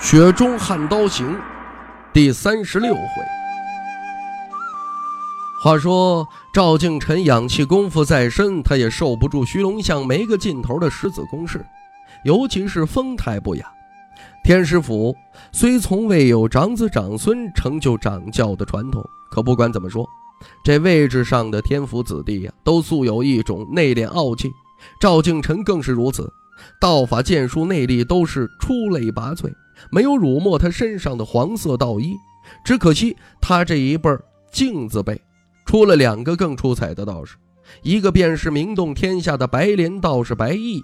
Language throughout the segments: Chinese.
雪中悍刀行》第三十六回。话说赵敬臣养气功夫再深，他也受不住徐龙象没个尽头的十子攻势，尤其是风态不雅。天师府虽从未有长子长孙成就掌教的传统，可不管怎么说，这位置上的天府子弟呀，都素有一种内敛傲气。赵敬臣更是如此，道法剑术内力都是出类拔萃。没有辱没他身上的黄色道衣，只可惜他这一辈儿镜子辈出了两个更出彩的道士，一个便是名动天下的白莲道士白毅，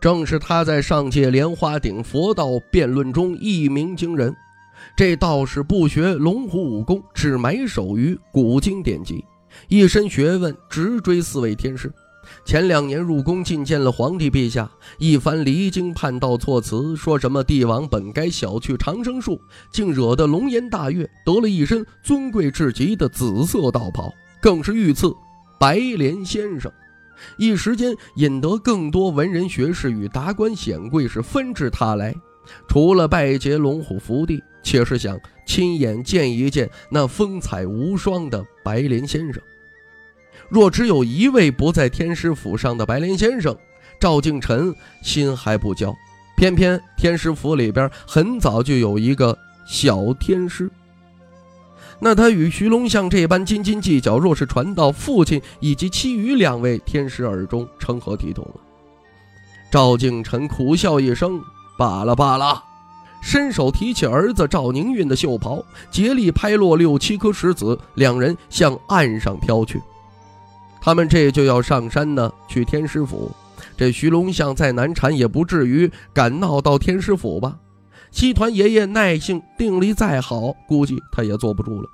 正是他在上届莲花顶佛道辩论中一鸣惊人。这道士不学龙虎武功，只埋首于古今典籍，一身学问直追四位天师。前两年入宫觐见了皇帝陛下，一番离经叛道措辞，说什么帝王本该小觑长生术，竟惹得龙颜大悦，得了一身尊贵至极的紫色道袍，更是御赐白莲先生。一时间引得更多文人学士与达官显贵是纷至沓来，除了拜谒龙虎福地，且是想亲眼见一见那风采无双的白莲先生。若只有一位不在天师府上的白莲先生，赵敬臣心还不焦。偏偏天师府里边很早就有一个小天师，那他与徐龙象这般斤斤计较，若是传到父亲以及其余两位天师耳中，成何体统啊？赵敬臣苦笑一声，罢了罢了，伸手提起儿子赵宁运的袖袍，竭力拍落六七颗石子，两人向岸上飘去。他们这就要上山呢，去天师府。这徐龙象再难缠，也不至于敢闹到天师府吧？西团爷爷耐性定力再好，估计他也坐不住了。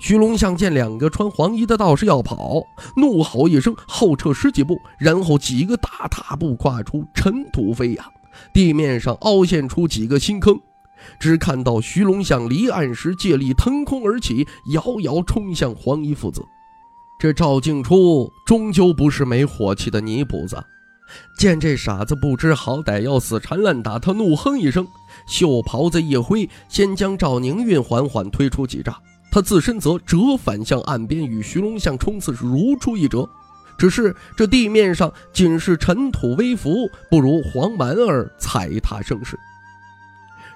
徐龙象见两个穿黄衣的道士要跑，怒吼一声，后撤十几步，然后几个大踏步跨出，尘土飞扬，地面上凹陷出几个新坑。只看到徐龙象离岸时借力腾空而起，遥遥冲向黄衣父子。这赵静初终究不是没火气的泥菩萨，见这傻子不知好歹要死缠烂打，他怒哼一声，袖袍子一挥，先将赵宁运缓缓推出几丈，他自身则折返向岸边，与徐龙象冲刺是如出一辙。只是这地面上仅是尘土微浮，不如黄蛮儿踩踏声势。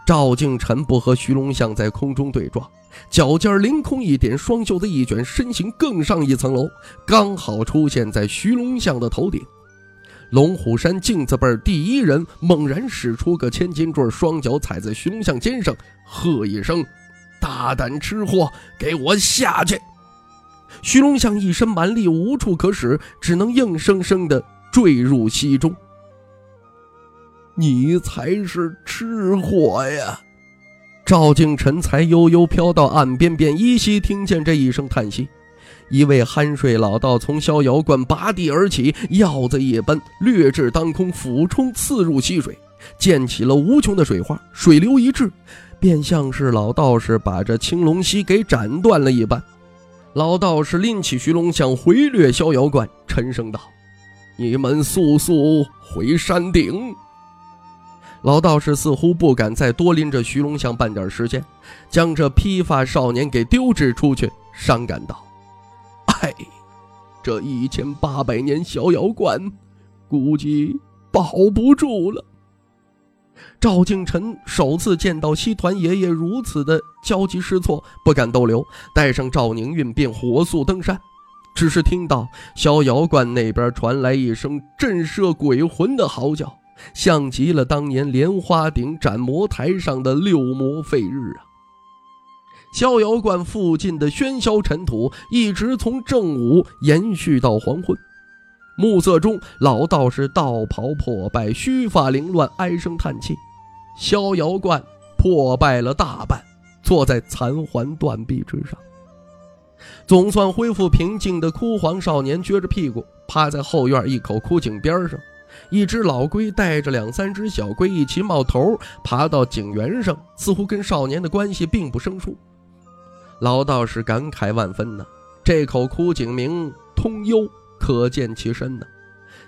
赵敬臣不和徐龙象在空中对撞。脚尖凌空一点，双袖子一卷，身形更上一层楼，刚好出现在徐龙象的头顶。龙虎山镜子辈第一人猛然使出个千斤坠，双脚踩在徐龙象肩上，喝一声：“大胆吃货，给我下去！”徐龙象一身蛮力无处可使，只能硬生生的坠入溪中。你才是吃货呀！赵敬臣才悠悠飘到岸边，便依稀听见这一声叹息。一位酣睡老道从逍遥观拔地而起，鹞子一般掠至当空，俯冲刺入溪水，溅起了无穷的水花。水流一滞，便像是老道士把这青龙溪给斩断了一般。老道士拎起徐龙象回掠逍遥观，沉声道：“你们速速回山顶。”老道士似乎不敢再多拎着徐龙象半点时间，将这披发少年给丢掷出去，伤感道：“哎，这一千八百年逍遥观，估计保不住了。”赵敬臣首次见到西团爷爷如此的焦急失措，不敢逗留，带上赵宁运便火速登山。只是听到逍遥观那边传来一声震慑鬼魂的嚎叫。像极了当年莲花顶斩魔台上的六魔废日啊！逍遥观附近的喧嚣尘土一直从正午延续到黄昏。暮色中，老道士道袍破败，须发凌乱，唉声叹气。逍遥观破败了大半，坐在残垣断壁之上。总算恢复平静的枯黄少年撅着屁股趴在后院一口枯井边上，一只老龟带着两三只小龟一起冒头爬到井缘上，似乎跟少年的关系并不生疏。老道士感慨万分呐，这口枯井名通幽，可见其深呐。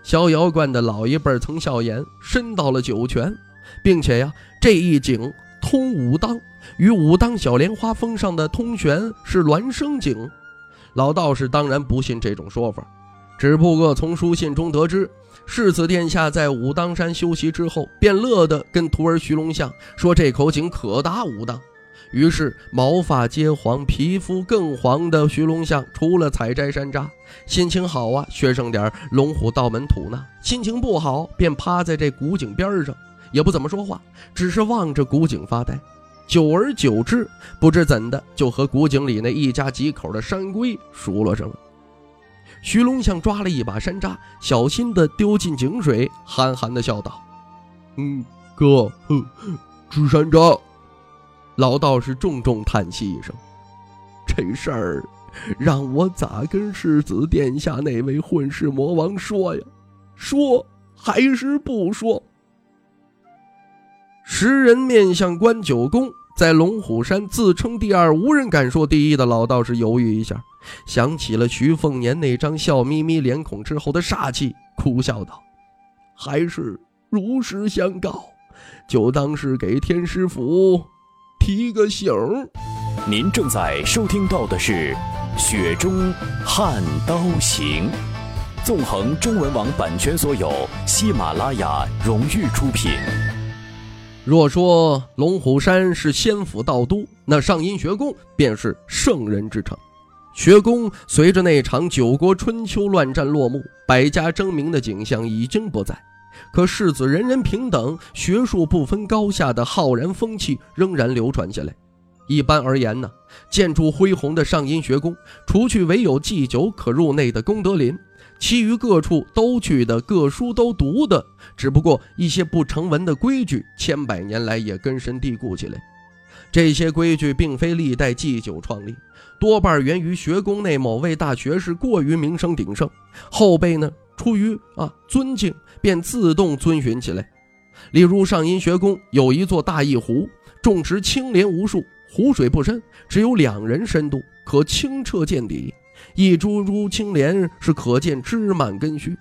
逍遥观的老一辈曾笑言，深到了九泉，并且呀，这一井通武当，与武当小莲花峰上的通玄是孪生井。老道士当然不信这种说法，只不过从书信中得知，世子殿下在武当山休息之后，便乐得跟徒儿徐龙象说这口井可达武当。于是毛发皆黄、皮肤更黄的徐龙象，除了采摘山楂，心情好啊，学上点龙虎道门吐纳；心情不好，便趴在这古井边上，也不怎么说话，只是望着古井发呆。久而久之，不知怎的，就和古井里那一家几口的山龟熟络上了。徐龙象抓了一把山楂，小心地丢进井水，憨憨地笑道：“嗯，哥，吃山楂。”老道士重重叹息一声：“这事儿，让我咋跟世子殿下那位混世魔王说呀？说还是不说？”十人面向关九公。在龙虎山自称第二，无人敢说第一的老道士犹豫一下，想起了徐凤年那张笑眯眯脸孔之后的煞气，苦笑道：“还是如实相告，就当是给天师府提个醒。”您正在收听到的是《雪中悍刀行》，纵横中文网版权所有，喜马拉雅荣誉出品。若说龙虎山是仙府道都，那上阴学宫便是圣人之城。学宫随着那场九国春秋乱战落幕，百家争鸣的景象已经不在，可世子人人平等、学术不分高下的浩然风气仍然流传下来。一般而言呢，建筑恢宏的上阴学宫，除去唯有祭酒可入内的功德林。其余各处都去的，各书都读的，只不过一些不成文的规矩，千百年来也根深蒂固起来。这些规矩并非历代祭酒创立，多半源于学宫内某位大学士过于名声鼎盛，后辈呢出于啊尊敬，便自动遵循起来。例如上阴学宫有一座大义湖，种植青莲无数，湖水不深，只有两人深度，可清澈见底。一株株青莲是可见枝蔓根须，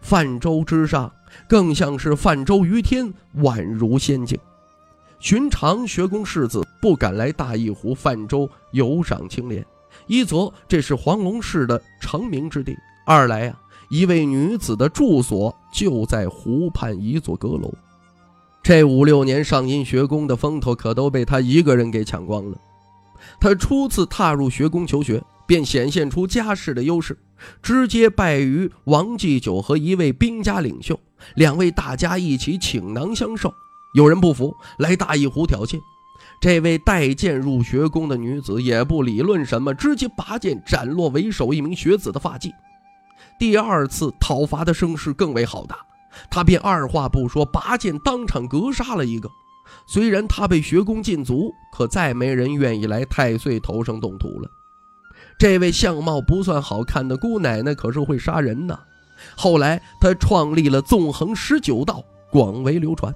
泛舟之上，更像是泛舟于天，宛如仙境。寻常学宫世子不敢来大义湖泛舟游赏青莲，一则这是黄龙市的成名之地，二来啊，一位女子的住所就在湖畔一座阁楼。这五六年上阴学宫的风头可都被他一个人给抢光了。他初次踏入学宫求学。便显现出家世的优势，直接拜于王继久和一位兵家领袖，两位大家一起倾囊相授。有人不服，来大义湖挑衅。这位带剑入学宫的女子也不理论什么，直接拔剑斩落为首一名学子的发髻。第二次讨伐的声势更为浩大，他便二话不说，拔剑当场格杀了一个。虽然他被学宫禁足，可再没人愿意来太岁头上动土了。这位相貌不算好看的姑奶奶可是会杀人呐！后来她创立了纵横十九道，广为流传。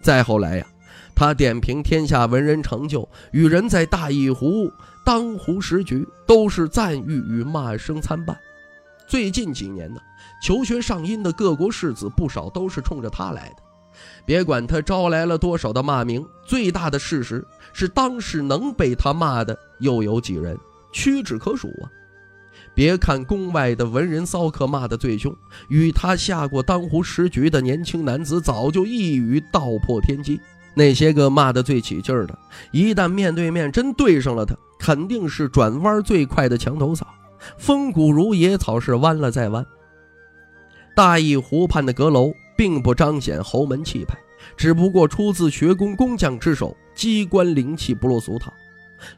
再后来呀，她点评天下文人成就，与人在大义湖当湖十局，都是赞誉与骂声参半。最近几年呢，求学上阴的各国士子不少都是冲着他来的。别管他招来了多少的骂名，最大的事实是，当时能被他骂的又有几人？屈指可数啊！别看宫外的文人骚客骂得最凶，与他下过当湖十局的年轻男子早就一语道破天机。那些个骂得最起劲儿的，一旦面对面真对上了他，肯定是转弯最快的墙头草，风骨如野草，是弯了再弯。大义湖畔的阁楼并不彰显侯门气派，只不过出自学宫工匠之手，机关灵气不落俗套。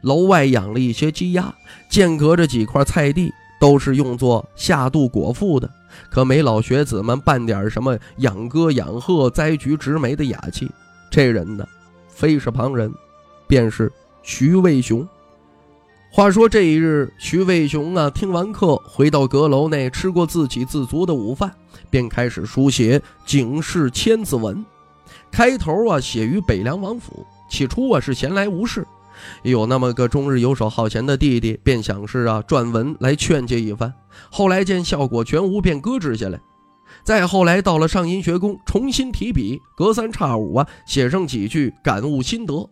楼外养了一些鸡鸭，间隔着几块菜地，都是用作下肚果腹的。可没老学子们办点什么养鸽养鹤、栽菊植梅的雅气。这人呢，非是旁人，便是徐渭雄。话说这一日，徐渭雄啊，听完课回到阁楼内，吃过自给自足的午饭，便开始书写警示千字文。开头啊，写于北凉王府。起初啊，是闲来无事，有那么个终日游手好闲的弟弟，便想是啊，撰文来劝诫一番。后来见效果全无，便搁置下来。再后来到了上阴学宫，重新提笔，隔三差五啊，写上几句感悟心得。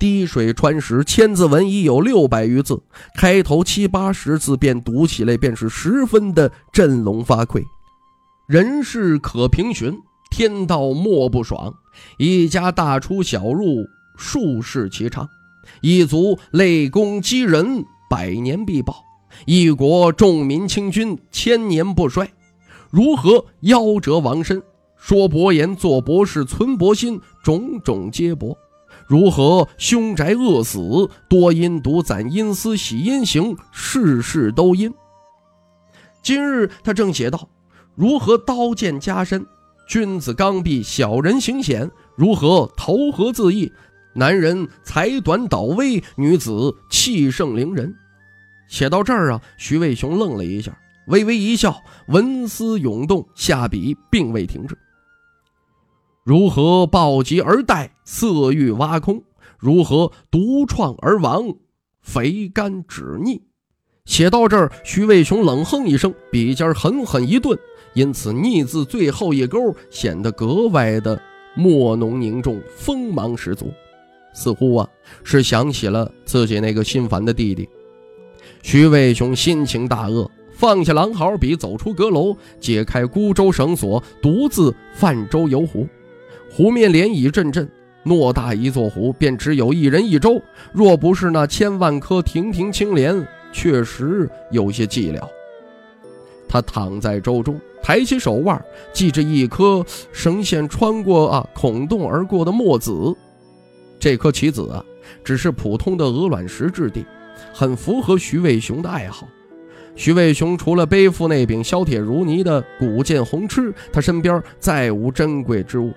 滴水穿石，千字文已有六百余字，开头七八十字便读起来便是十分的振聋发聩。人事可平寻，天道莫不爽。一家大出小入，数世其长。一族累功积人，百年必报；一国重民轻君，千年不衰。如何夭折亡身？说薄言，做博士，存薄心，种种皆薄。如何凶宅恶死？多因独攒阴私，喜阴行，事事都因。今日他正写道：如何刀剑加身？君子刚愎，小人行险；如何投河自缢？男人才短倒威，女子气盛凌人。写到这儿啊，徐渭雄愣了一下，微微一笑，文思涌动，下笔并未停滞。如何暴疾而殆，色欲挖空？如何独创而亡，肥甘止逆？写到这儿，徐渭雄冷哼一声，笔尖狠狠一顿，因此“逆”字最后一勾显得格外的墨浓凝重，锋芒十足，似乎啊是想起了自己那个心烦的弟弟。徐渭雄心情大恶，放下狼毫笔，走出阁楼，解开孤舟绳索，独自泛舟游湖。湖面涟漪阵阵，偌大一座湖，便只有一人一舟。若不是那千万颗亭亭青莲，确实有些寂寥。他躺在舟中，抬起手腕，系着一颗绳线穿过啊孔洞而过的墨子。这颗棋子啊，只是普通的鹅卵石质地，很符合徐渭雄的爱好。徐渭雄除了背负那柄削铁如泥的古剑红螭，他身边再无珍贵之物。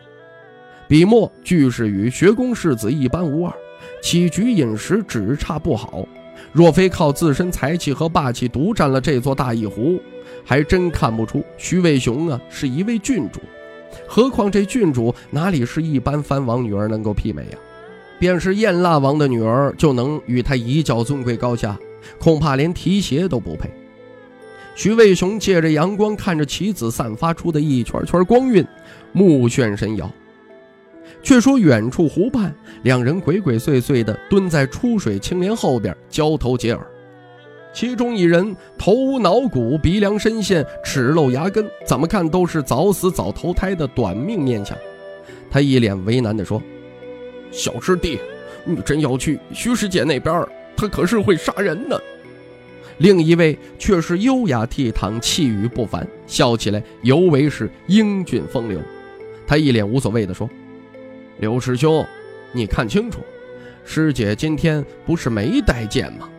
笔墨俱是与学宫世子一般无二，起居饮食只差不好。若非靠自身才气和霸气独占了这座大一湖，还真看不出徐渭雄啊是一位郡主。何况这郡主哪里是一般藩王女儿能够媲美呀？便是燕腊王的女儿就能与他一较尊贵高下，恐怕连提鞋都不配。徐渭雄借着阳光看着棋子散发出的一圈圈光晕，目眩神摇。却说远处湖畔，两人鬼鬼祟祟地蹲在出水青莲后边交头接耳。其中一人头无脑骨，鼻梁深陷，齿露牙根，怎么看都是早死早投胎的短命面相。他一脸为难地说：“小师弟，你真要去徐师姐那边，她可是会杀人的。”另一位却是优雅倜傥，气宇不凡，笑起来尤为是英俊风流。他一脸无所谓地说。刘师兄，你看清楚，师姐今天不是没带剑吗？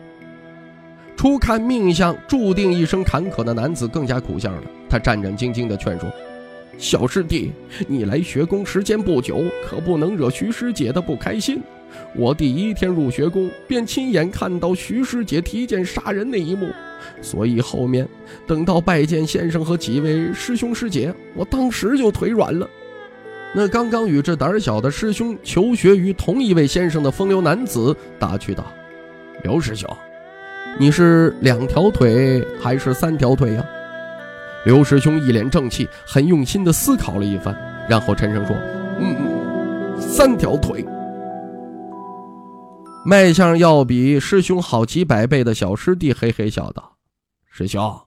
初看命相注定一生坎坷的男子更加苦相了。他战战兢兢地劝说：“小师弟，你来学宫时间不久，可不能惹徐师姐的不开心。我第一天入学宫，便亲眼看到徐师姐提剑杀人那一幕，所以后面等到拜见先生和几位师兄师姐，我当时就腿软了。”那刚刚与这胆小的师兄求学于同一位先生的风流男子打趣道：“刘师兄，你是两条腿还是三条腿呀？”刘师兄一脸正气，很用心地思考了一番，然后沉声说：“嗯，三条腿。”卖相要比师兄好几百倍的小师弟嘿嘿笑道：“师兄。”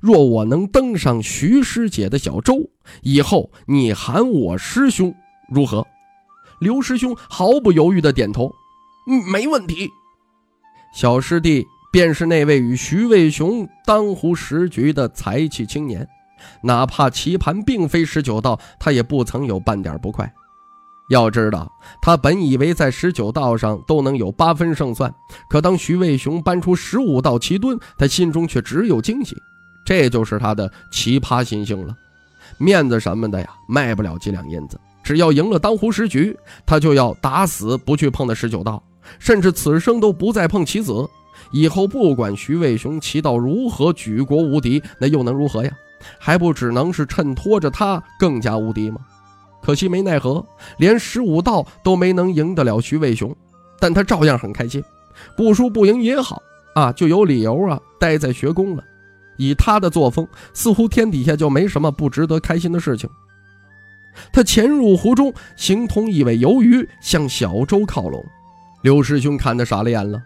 若我能登上徐师姐的小舟，以后你喊我师兄如何？刘师兄毫不犹豫地点头，嗯，没问题。小师弟便是那位与徐渭雄当湖十局的才气青年，哪怕棋盘并非十九道，他也不曾有半点不快。要知道，他本以为在十九道上都能有八分胜算，可当徐渭雄搬出十五道奇墩，他心中却只有惊喜。这就是他的奇葩心性了，面子什么的呀，卖不了几两银子，只要赢了当湖十局，他就要打死不去碰那十九道，甚至此生都不再碰棋子。以后不管徐渭雄棋道如何举国无敌，那又能如何呀？还不只能是衬托着他更加无敌吗？可惜没奈何，连十五道都没能赢得了徐渭雄，但他照样很开心。不输不赢也好啊，就有理由啊待在学宫了。以他的作风，似乎天底下就没什么不值得开心的事情。他潜入湖中，形同一尾游鱼，向小舟靠拢。刘师兄看得傻了眼了，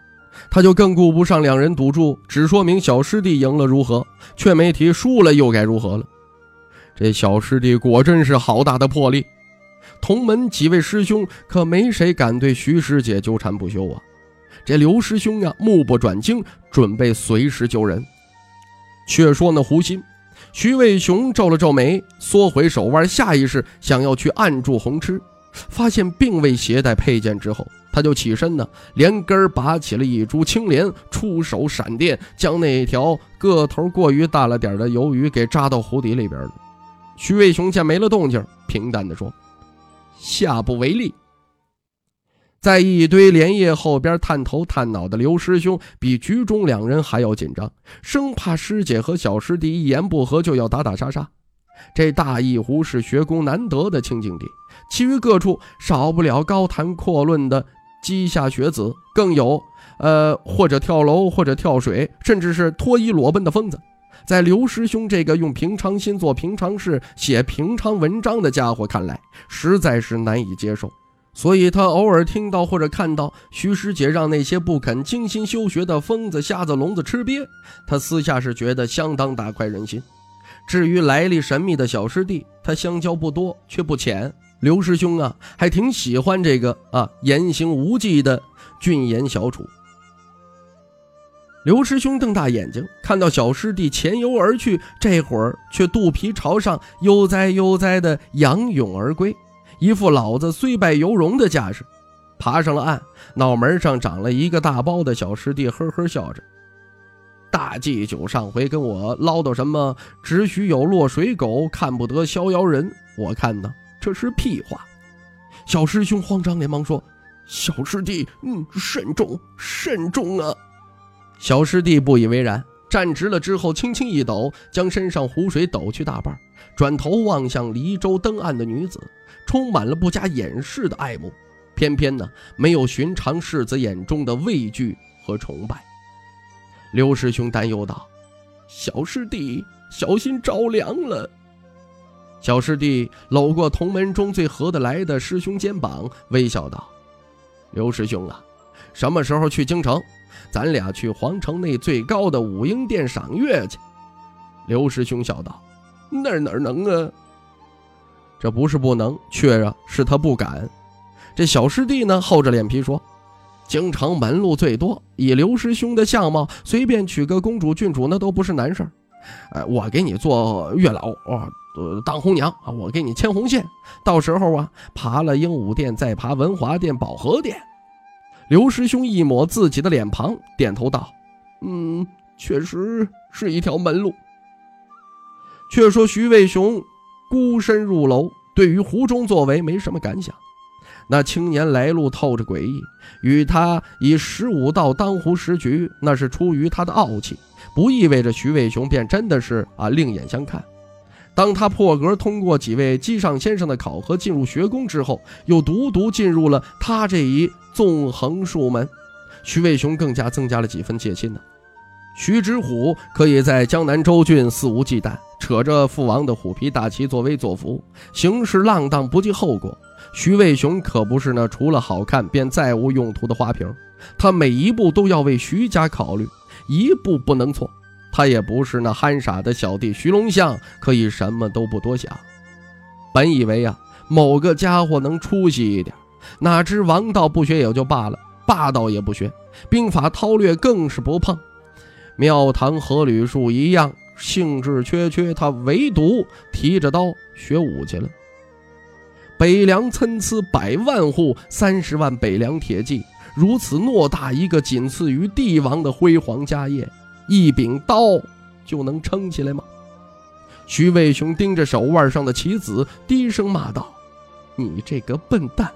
他就更顾不上两人赌注，只说明小师弟赢了如何，却没提输了又该如何了。这小师弟果真是好大的魄力，同门几位师兄可没谁敢对徐师姐纠缠不休啊。这刘师兄呀，目不转睛，准备随时救人。却说那胡心，徐渭雄皱了皱眉，缩回手腕，下意识想要去按住红痴，发现并未携带佩剑之后，他就起身呢，连根拔起了一株青莲，出手闪电，将那条个头过于大了点的鱿鱼给扎到湖底里边了。徐渭雄见没了动静，平淡地说：“下不为例。”在一堆莲叶后边探头探脑的刘师兄，比局中两人还要紧张，生怕师姐和小师弟一言不合就要打打杀杀。这大义湖是学宫难得的清净地，其余各处少不了高谈阔论的稷下学子，更有呃或者跳楼或者跳水，甚至是脱衣裸奔的疯子。在刘师兄这个用平常心做平常事、写平常文章的家伙看来，实在是难以接受。所以，他偶尔听到或者看到徐师姐让那些不肯精心修学的疯子、瞎子、聋子吃瘪，他私下是觉得相当大快人心。至于来历神秘的小师弟，他相交不多，却不浅。刘师兄啊，还挺喜欢这个啊言行无忌的俊颜小楚。刘师兄瞪大眼睛，看到小师弟潜游而去，这会儿却肚皮朝上，悠哉悠哉的仰泳而归。一副老子虽败犹荣的架势，爬上了岸，脑门上长了一个大包的小师弟呵呵笑着。大祭酒上回跟我唠叨什么“只许有落水狗，看不得逍遥人”，我看呢这是屁话。小师兄慌张连忙说：“小师弟，嗯，慎重，慎重啊！”小师弟不以为然，站直了之后轻轻一抖，将身上湖水抖去大半，转头望向离舟登岸的女子。充满了不加掩饰的爱慕，偏偏呢没有寻常世子眼中的畏惧和崇拜。刘师兄担忧道：“小师弟小心着凉了。”小师弟搂过同门中最合得来的师兄肩膀，微笑道：“刘师兄啊，什么时候去京城？咱俩去皇城内最高的武英殿赏月去。”刘师兄笑道：“那哪能啊？”这不是不能，却啊是他不敢。这小师弟呢，厚着脸皮说：“京城门路最多，以刘师兄的相貌，随便娶个公主、郡主那都不是难事儿。哎，我给你做月老啊，呃，当红娘啊，我给你牵红线。到时候啊，爬了鹦鹉殿，再爬文华殿、保和殿。”刘师兄一抹自己的脸庞，点头道：“嗯，确实是一条门路。”却说徐渭雄。孤身入楼，对于湖中作为没什么感想。那青年来路透着诡异，与他以十五道当湖十局，那是出于他的傲气，不意味着徐渭雄便真的是啊另眼相看。当他破格通过几位机上先生的考核进入学宫之后，又独独进入了他这一纵横数门，徐渭雄更加增加了几分戒心呢。徐知虎可以在江南州郡肆无忌惮。扯着父王的虎皮大旗作威作福，行事浪荡不计后果。徐渭雄可不是那除了好看便再无用途的花瓶，他每一步都要为徐家考虑，一步不能错。他也不是那憨傻的小弟徐龙象，可以什么都不多想。本以为啊，某个家伙能出息一点，哪知王道不学也就罢了，霸道也不学，兵法韬略更是不碰，庙堂和吕树一样。兴致缺缺，他唯独提着刀学武去了。北凉参差百万户，三十万北凉铁骑，如此偌大一个仅次于帝王的辉煌家业，一柄刀就能撑起来吗？徐渭雄盯着手腕上的棋子，低声骂道：“你这个笨蛋！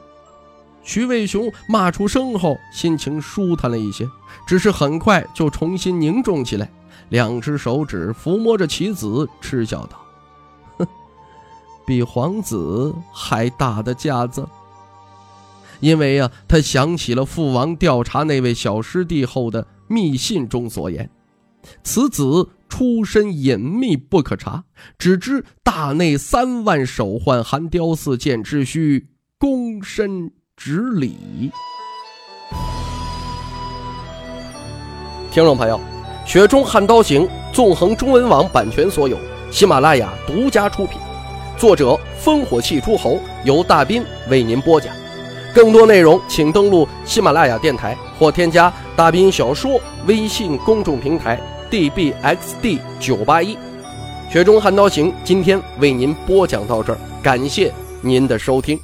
徐渭雄骂出声后，心情舒坦了一些，只是很快就重新凝重起来，两只手指抚摸着棋子，嗤笑道：“哼，比皇子还大的架子。”因为呀，他想起了父王调查那位小师弟后的密信中所言：“此子出身隐秘，不可查，只知大内三万手换寒雕寺，剑之需躬身。”执礼。听众朋友，《雪中悍刀行》纵横中文网版权所有，喜马拉雅独家出品，作者烽火戏诸侯，由大斌为您播讲。更多内容请登录喜马拉雅电台或添加大斌小说微信公众平台 dbxd 九八一。《雪中悍刀行》今天为您播讲到这儿，感谢您的收听。